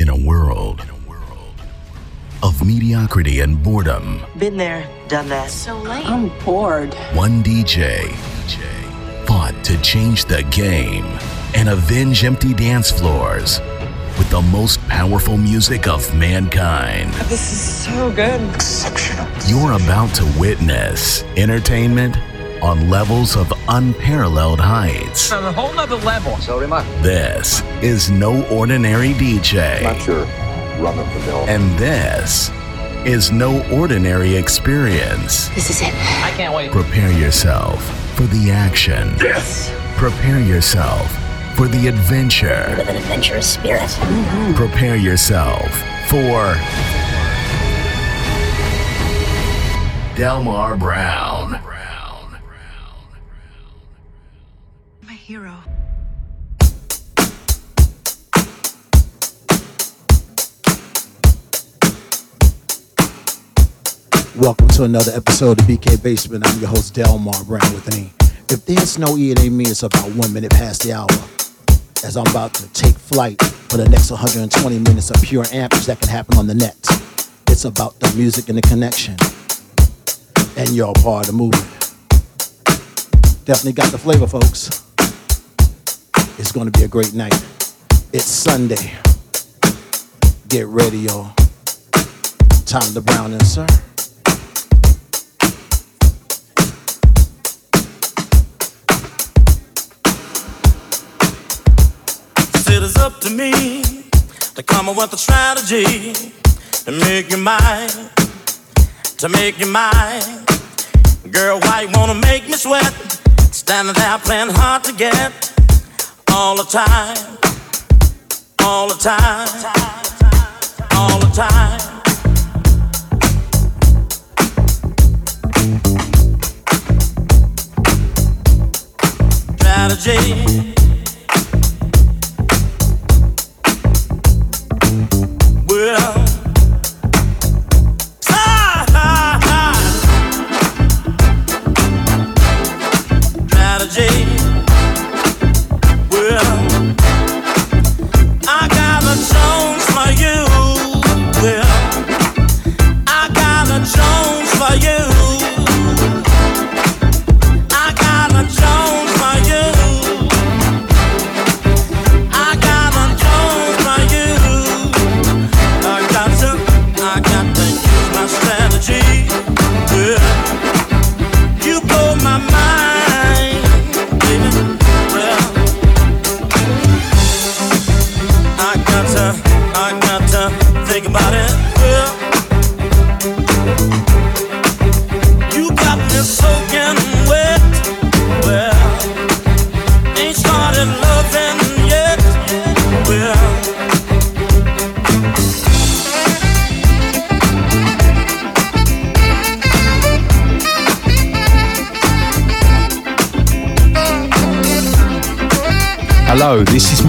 In a world of mediocrity and boredom, Been there, done that. So late. I'm bored. one DJ fought to change the game and avenge empty dance floors with the most powerful music of mankind. This is so good. Exceptional. You're about to witness entertainment on levels of unparalleled heights. on a whole nother level. This is no ordinary DJ. Not your run of the mill. And this is no ordinary experience. This is it. I can't wait. Prepare yourself for the action. Yes. Prepare yourself for the adventure. With an adventurous spirit. Mm-hmm. Prepare yourself for Delmar Brown. Welcome to another episode of BK Basement. I'm your host, Delmar Brown with an E. If there's no E, it ain't me. It's about one minute past the hour. As I'm about to take flight for the next 120 minutes of pure amperage that can happen on the net. It's about the music and the connection. And you're part of the movement. Definitely got the flavor, folks. It's gonna be a great night. It's Sunday. Get ready, y'all. Time to Brown and Sir. It is up to me to come up with a strategy to make you mine, to make you mine. Girl, why you wanna make me sweat? Standing there playing hard to get all the time, all the time, all the time. Strategy. Well,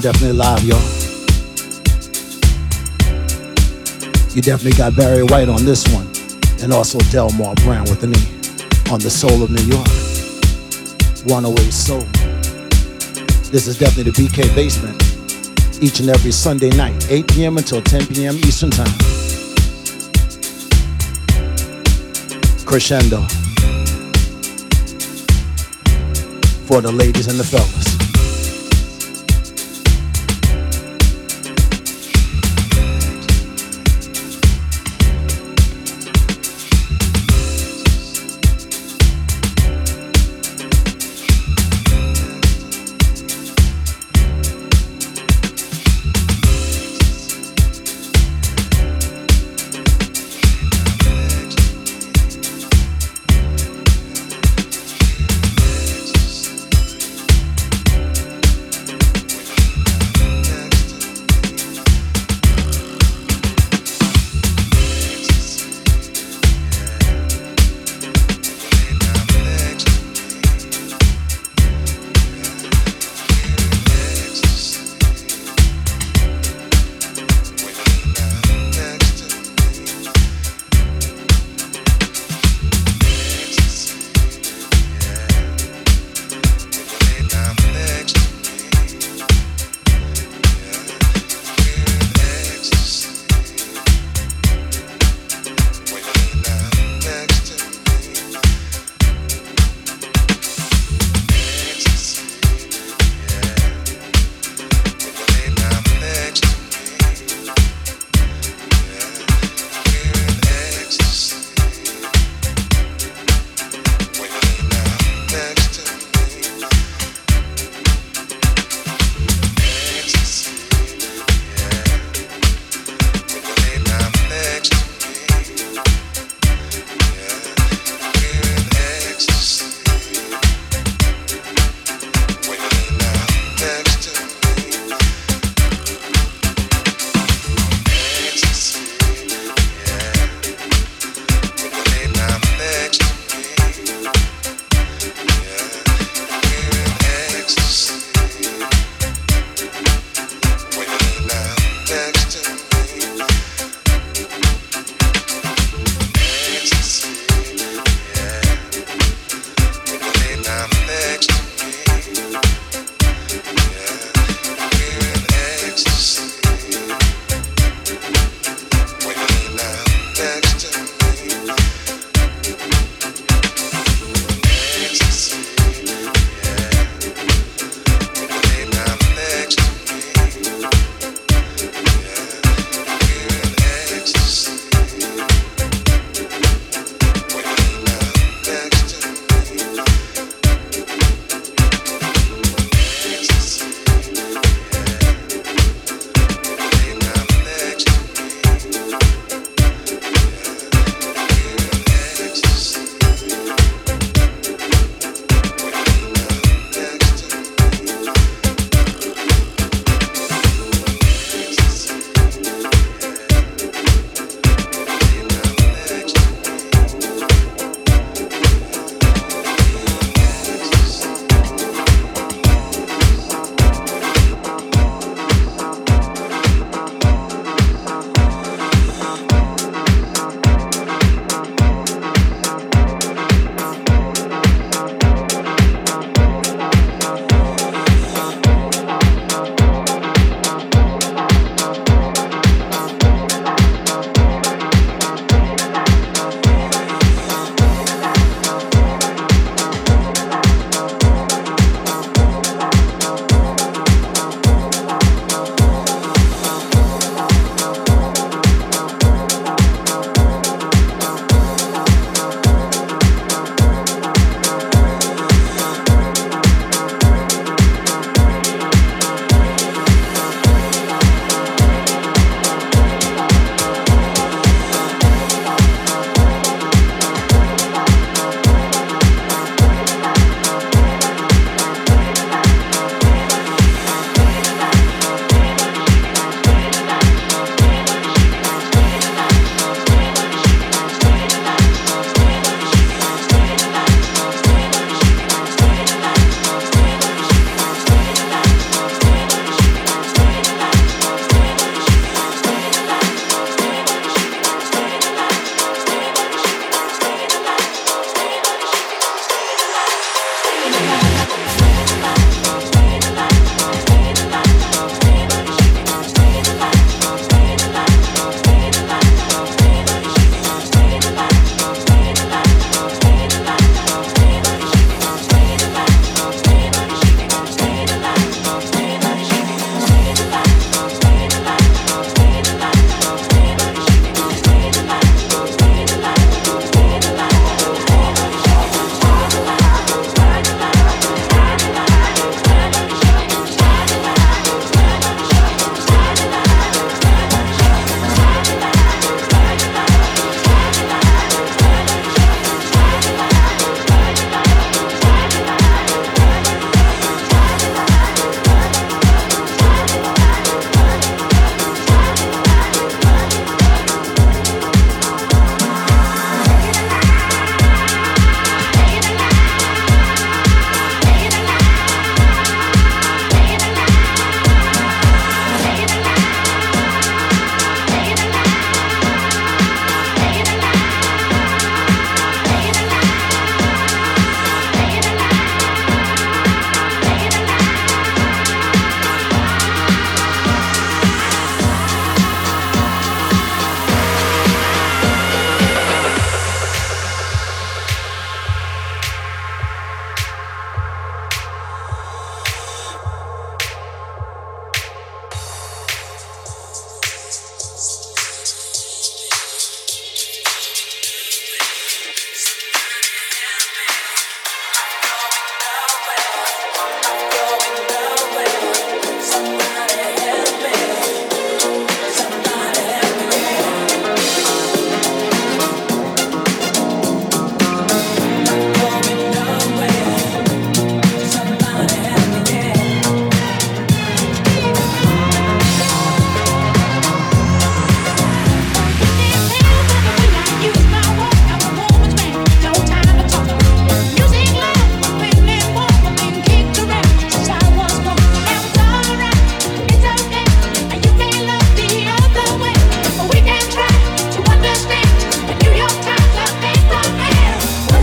Definitely live, y'all. You definitely got Barry White on this one, and also Delmar Brown with an E on the Soul of New York. 108 Soul. This is definitely the BK Basement. Each and every Sunday night, 8 p.m. until 10 p.m. Eastern Time. Crescendo. For the ladies and the fellas.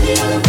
the other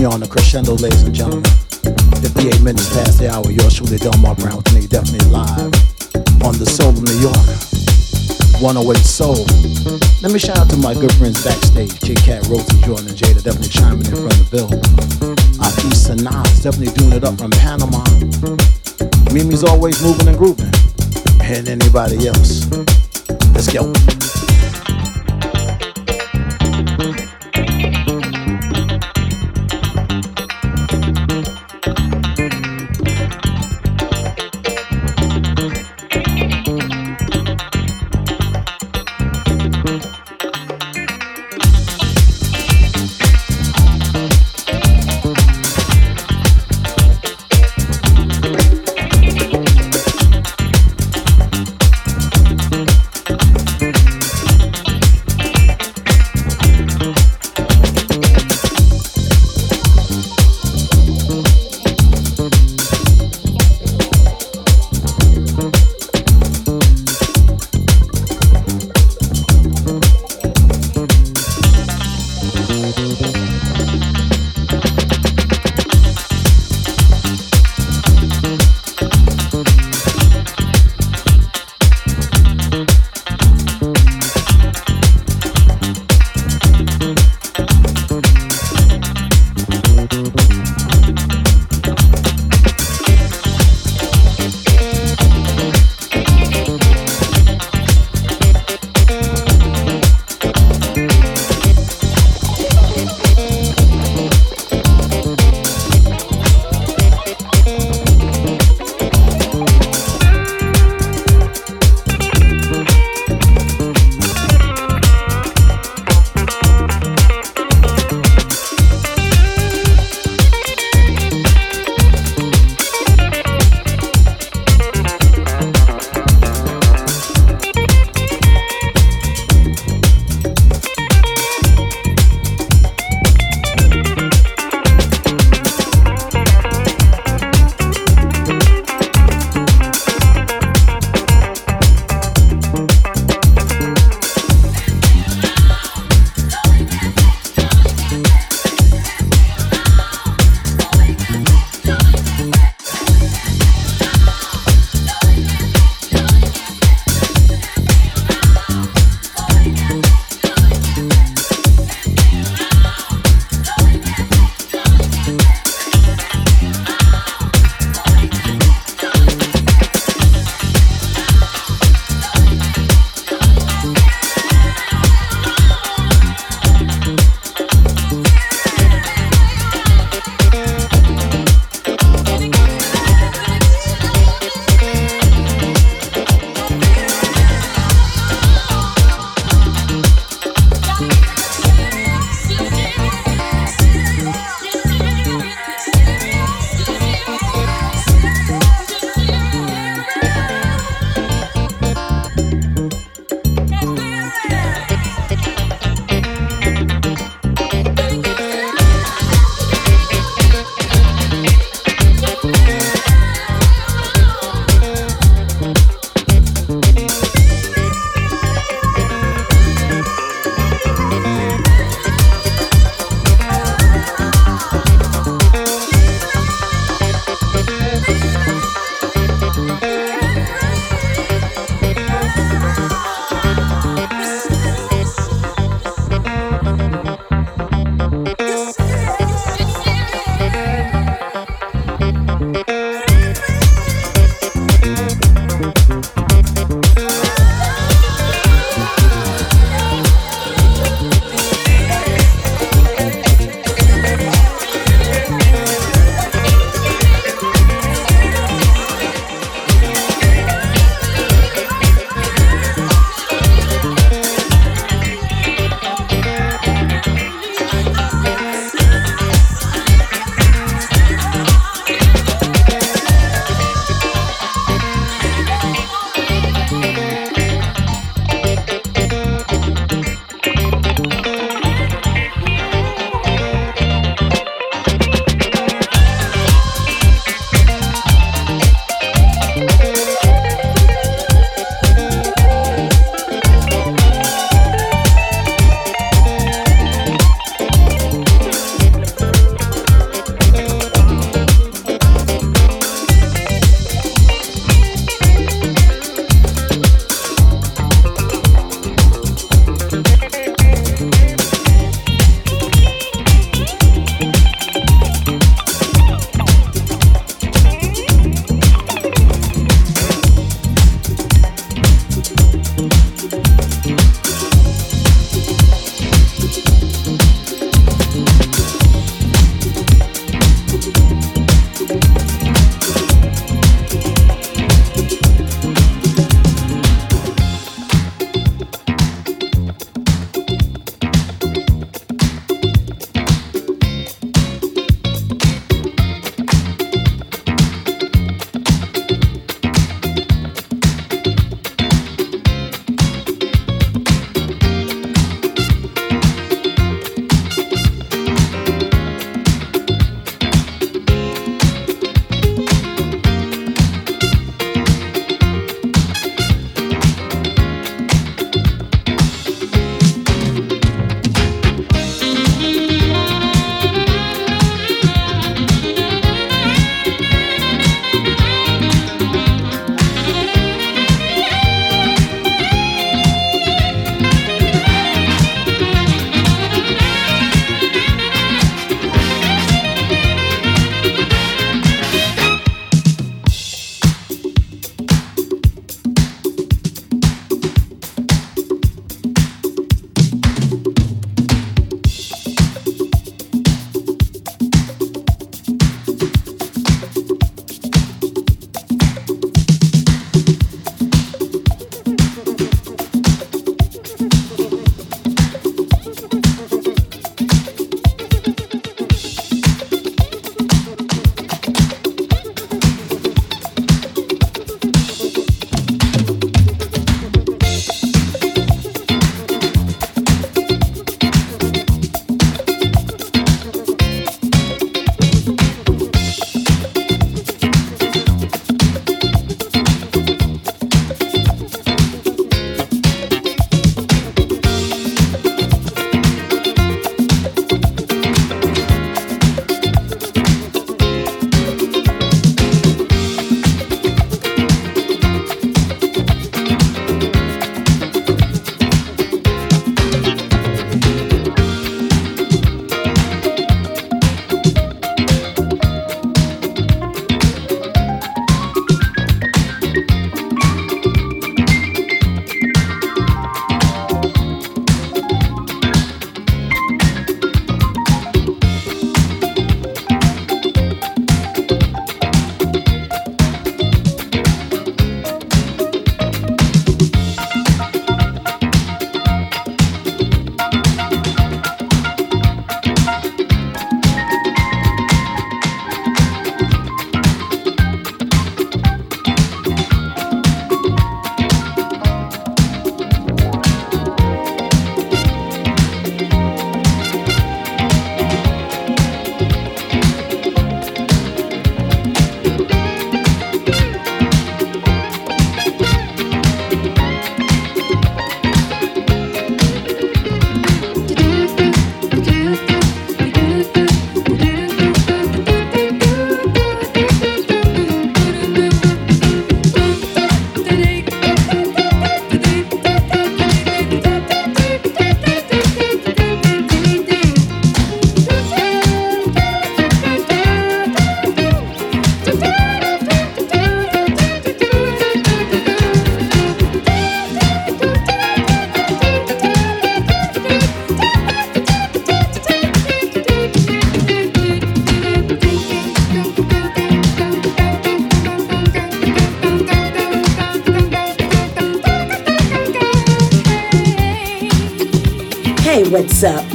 On the crescendo, ladies and gentlemen. 58 minutes past the hour, yours truly, Delmar Brown me, definitely live on the Soul of New York. 108 Soul. Let me shout out to my good friends backstage, J Cat, Rosie, Jordan, and Jada, definitely chiming in from the bill. Afis and Nas, definitely doing it up from Panama. Mimi's always moving and grooving. And anybody else. Let's go.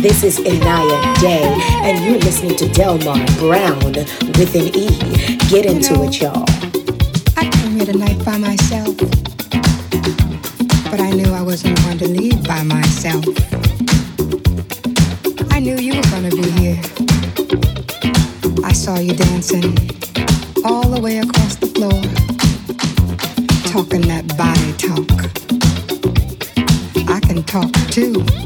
This is Inaya Day, and you're listening to Delmar Browne with an E. Get into You know, it, y'all. I came here tonight by myself. But I knew I wasn't going to leave by myself. I knew you were going to be here. I saw you dancing all the way across the floor, talking that body talk. I can talk too.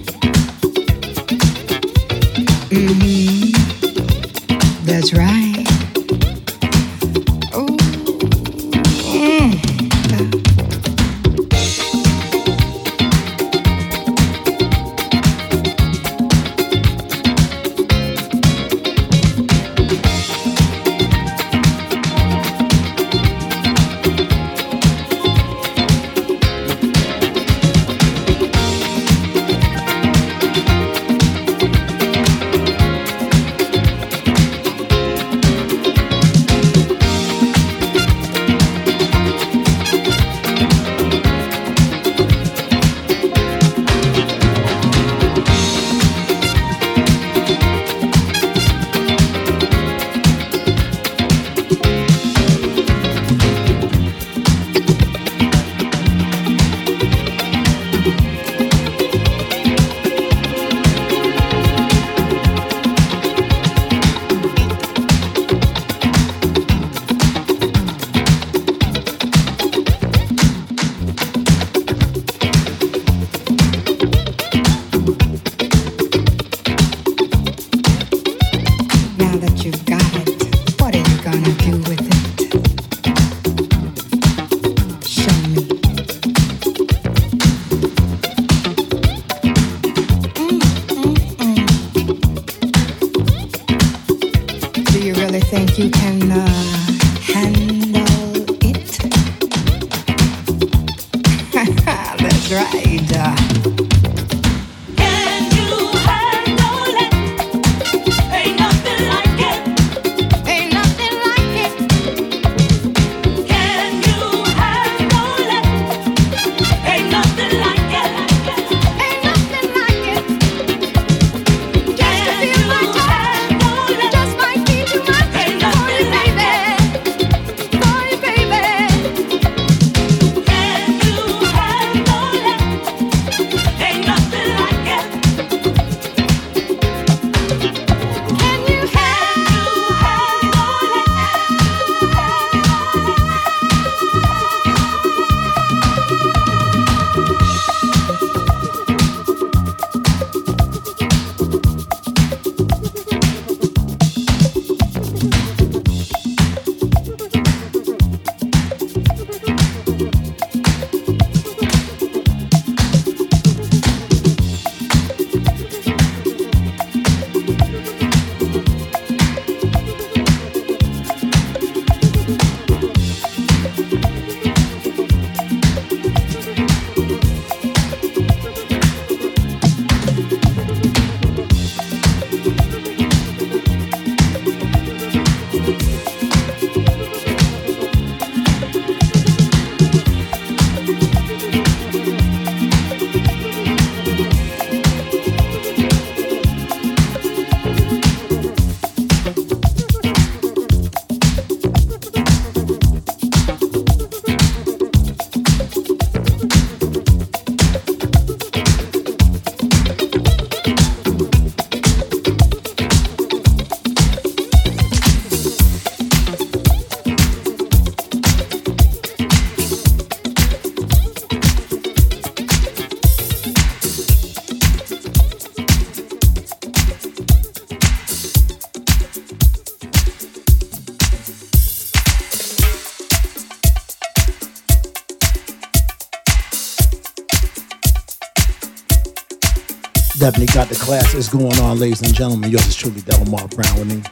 Definitely got the class. classes going on, ladies and gentlemen. Yours is truly Delmar Browne with me.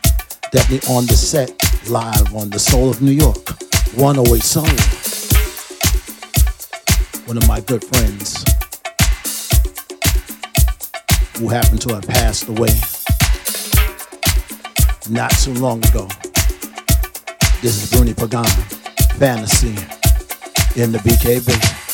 Definitely on the set, live on the Soul of New York, 108 Soul. One of my good friends who happened to have passed away not too long ago. This is Bruni Pagan, Fantasy, in the BKB.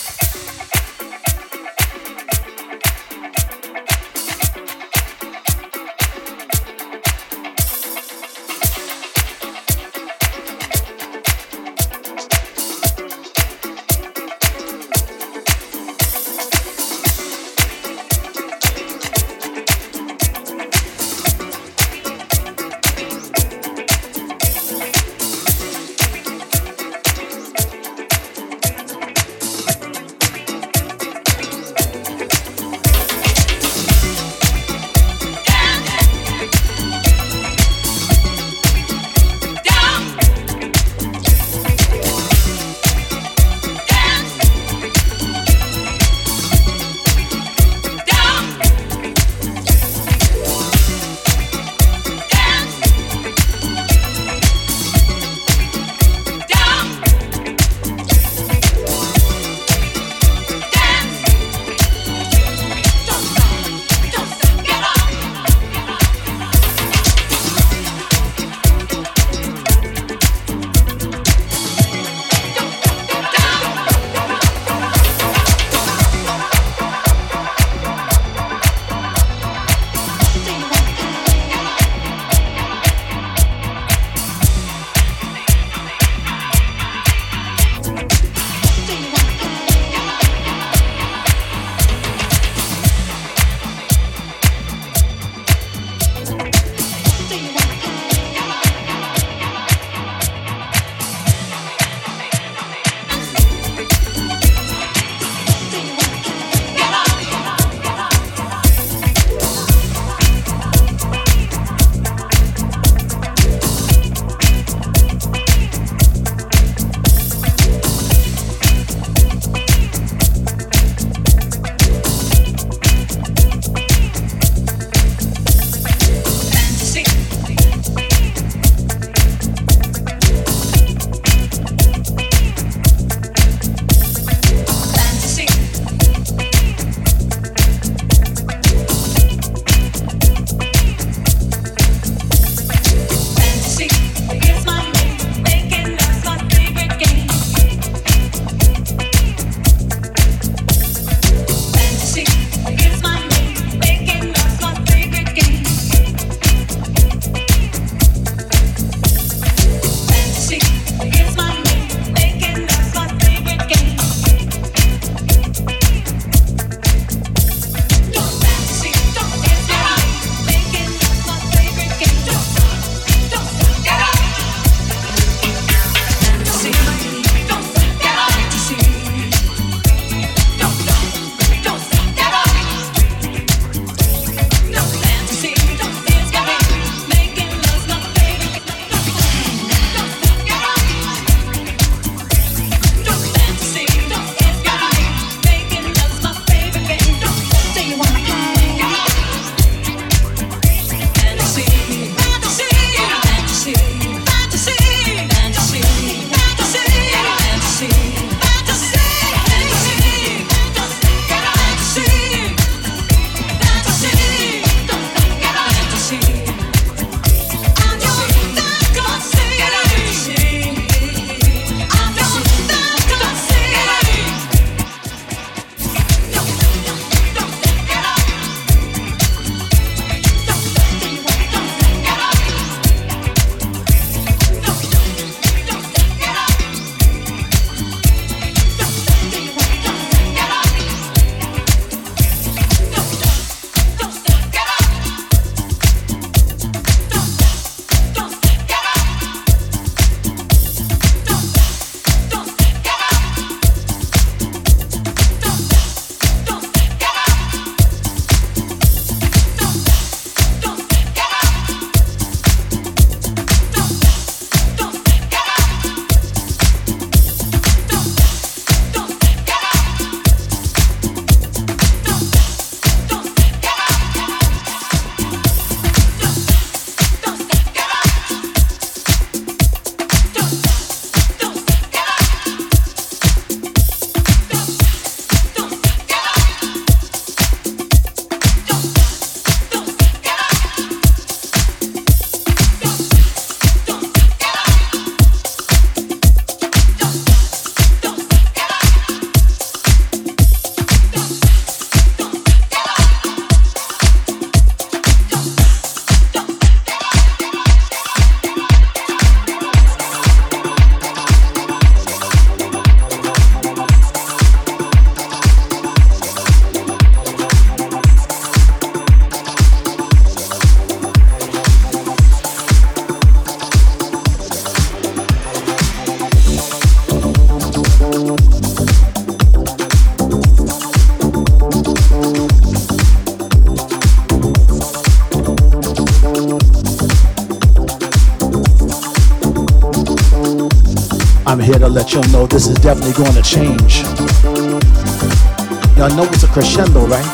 Crescendo, right?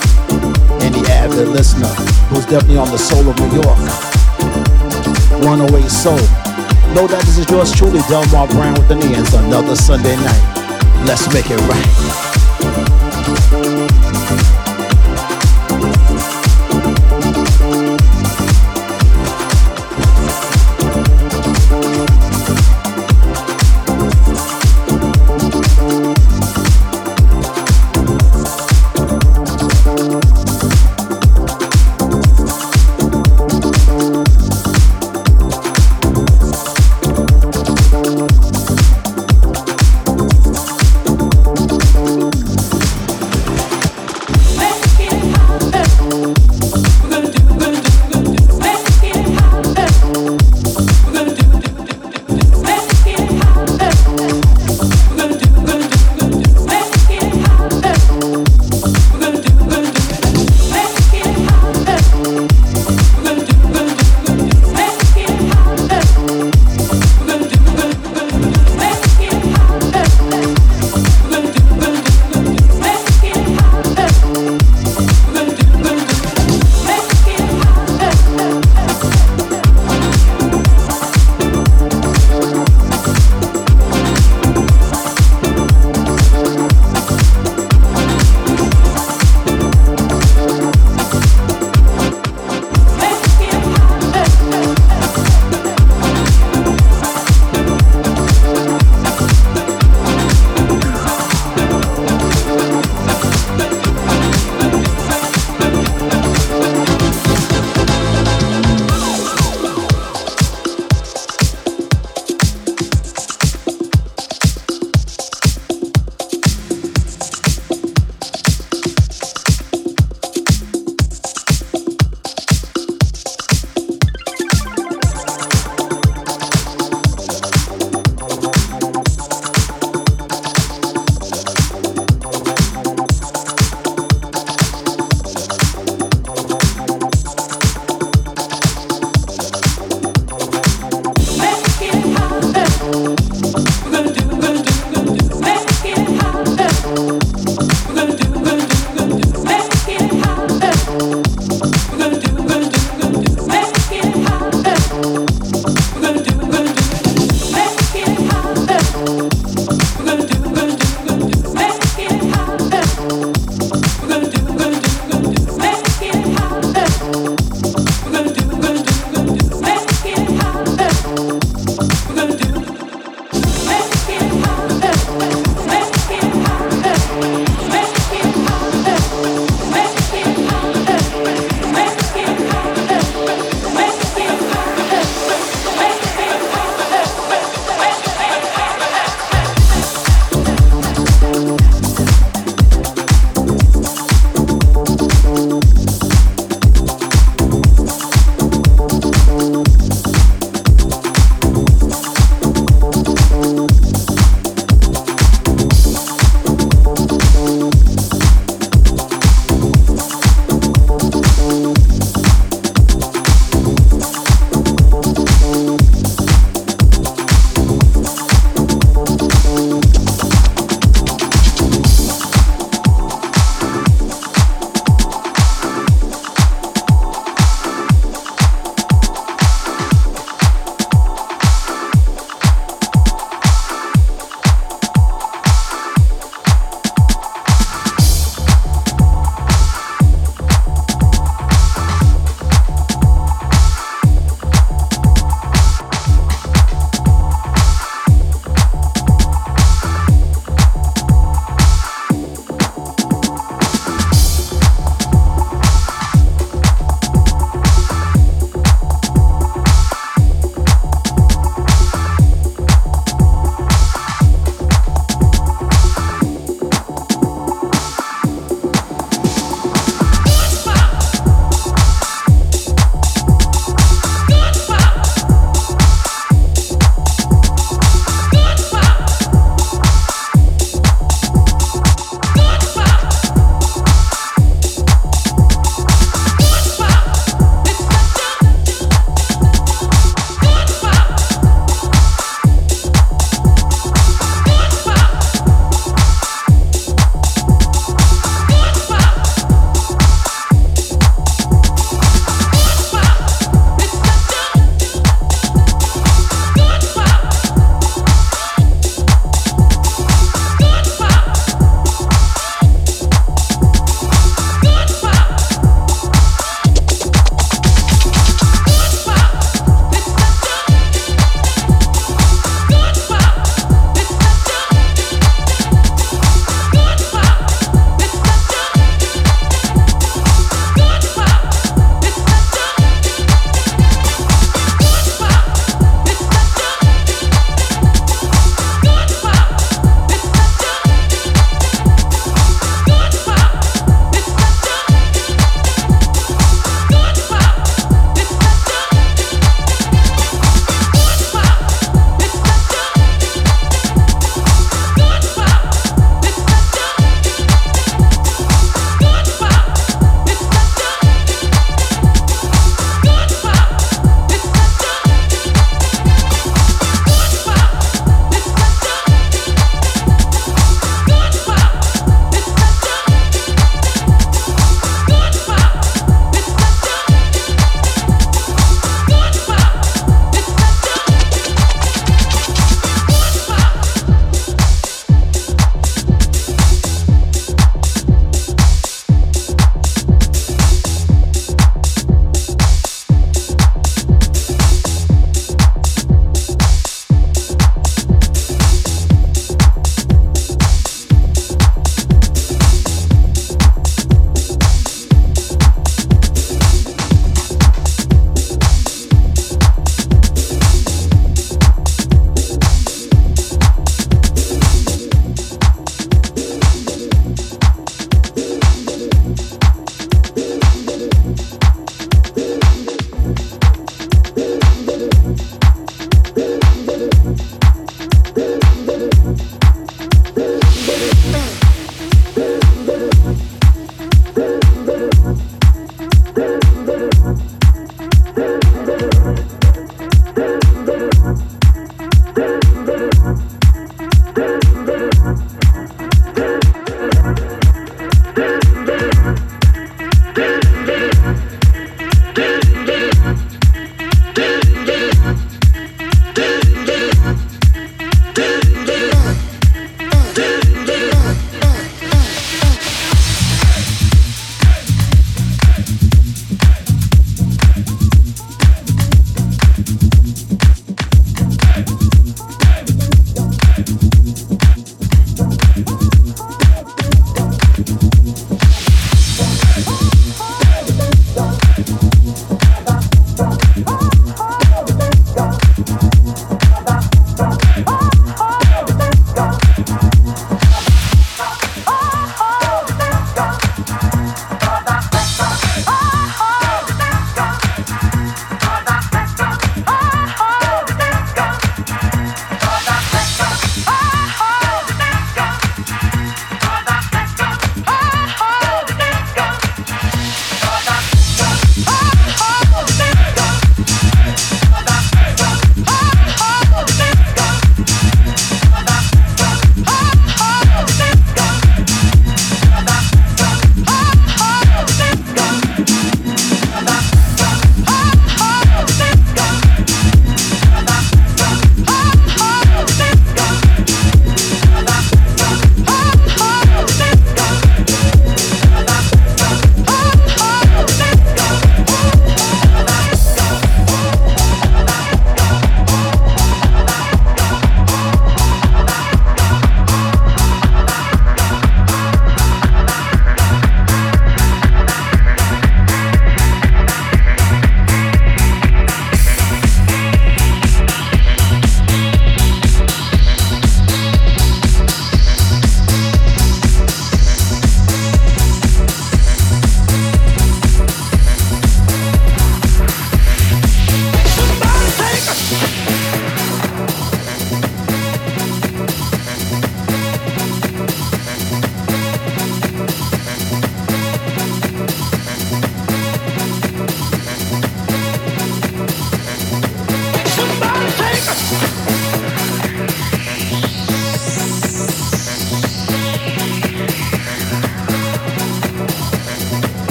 Any avid listener who's definitely on the soul of New York. 108 Soul. Know that this is yours truly, Delmar Browne with the knee. It's another Sunday night. Let's make it right.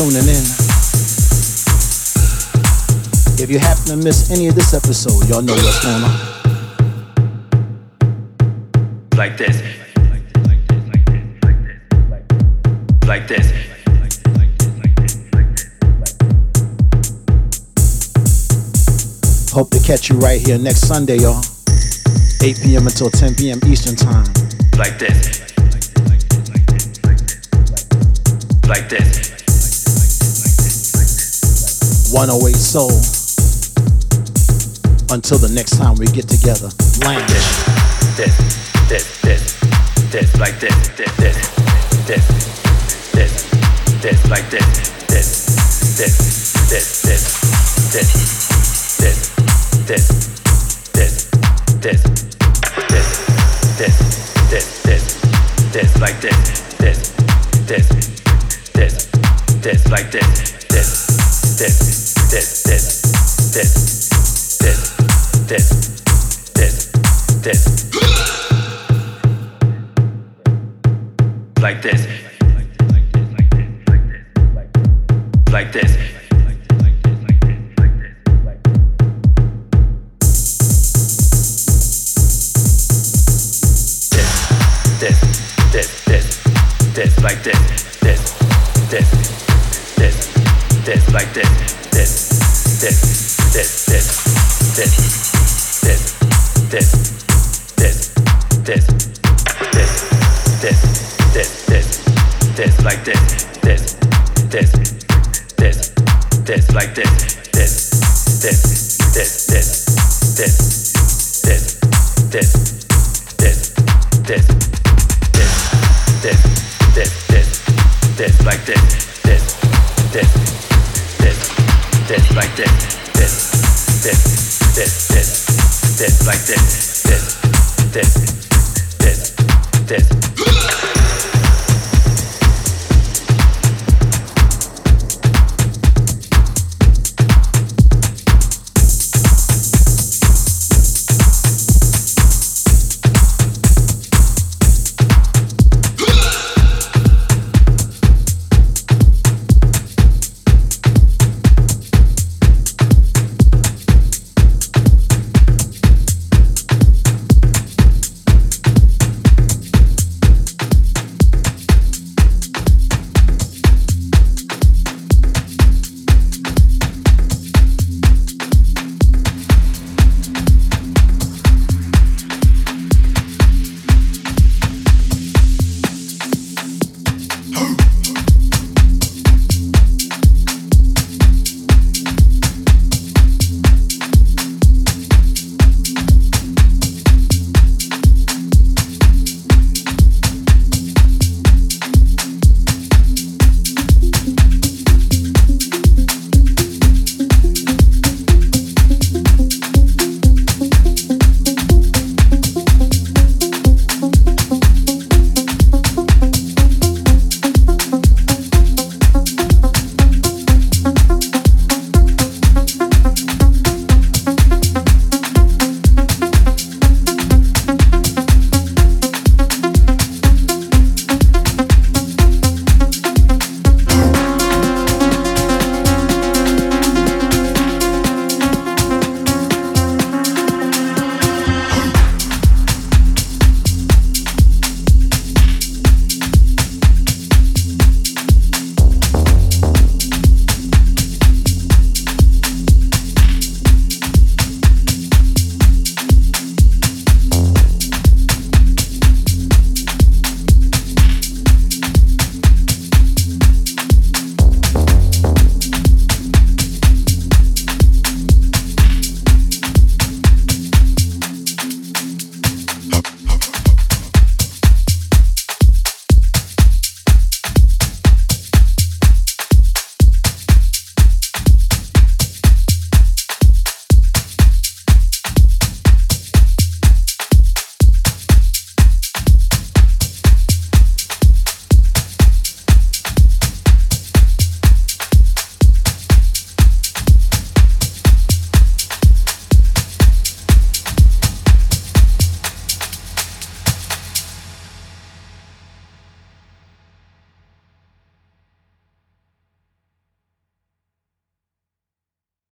Tuning in. If you happen to miss any of this episode, y'all know what's going on. Like this. Like this. Like this. Like this. Hope to catch you right here next Sunday, y'all. 8 p.m. until 10 p.m. Eastern Time. Like this. Like this. 108 Soul. Until the next time we get together. Lounge. This. This. This. This. Like this. This. This. This. This. This. Like this. This. This. This. This. This. This. This. This. This. This. This. This. This. This. Like this. This. This.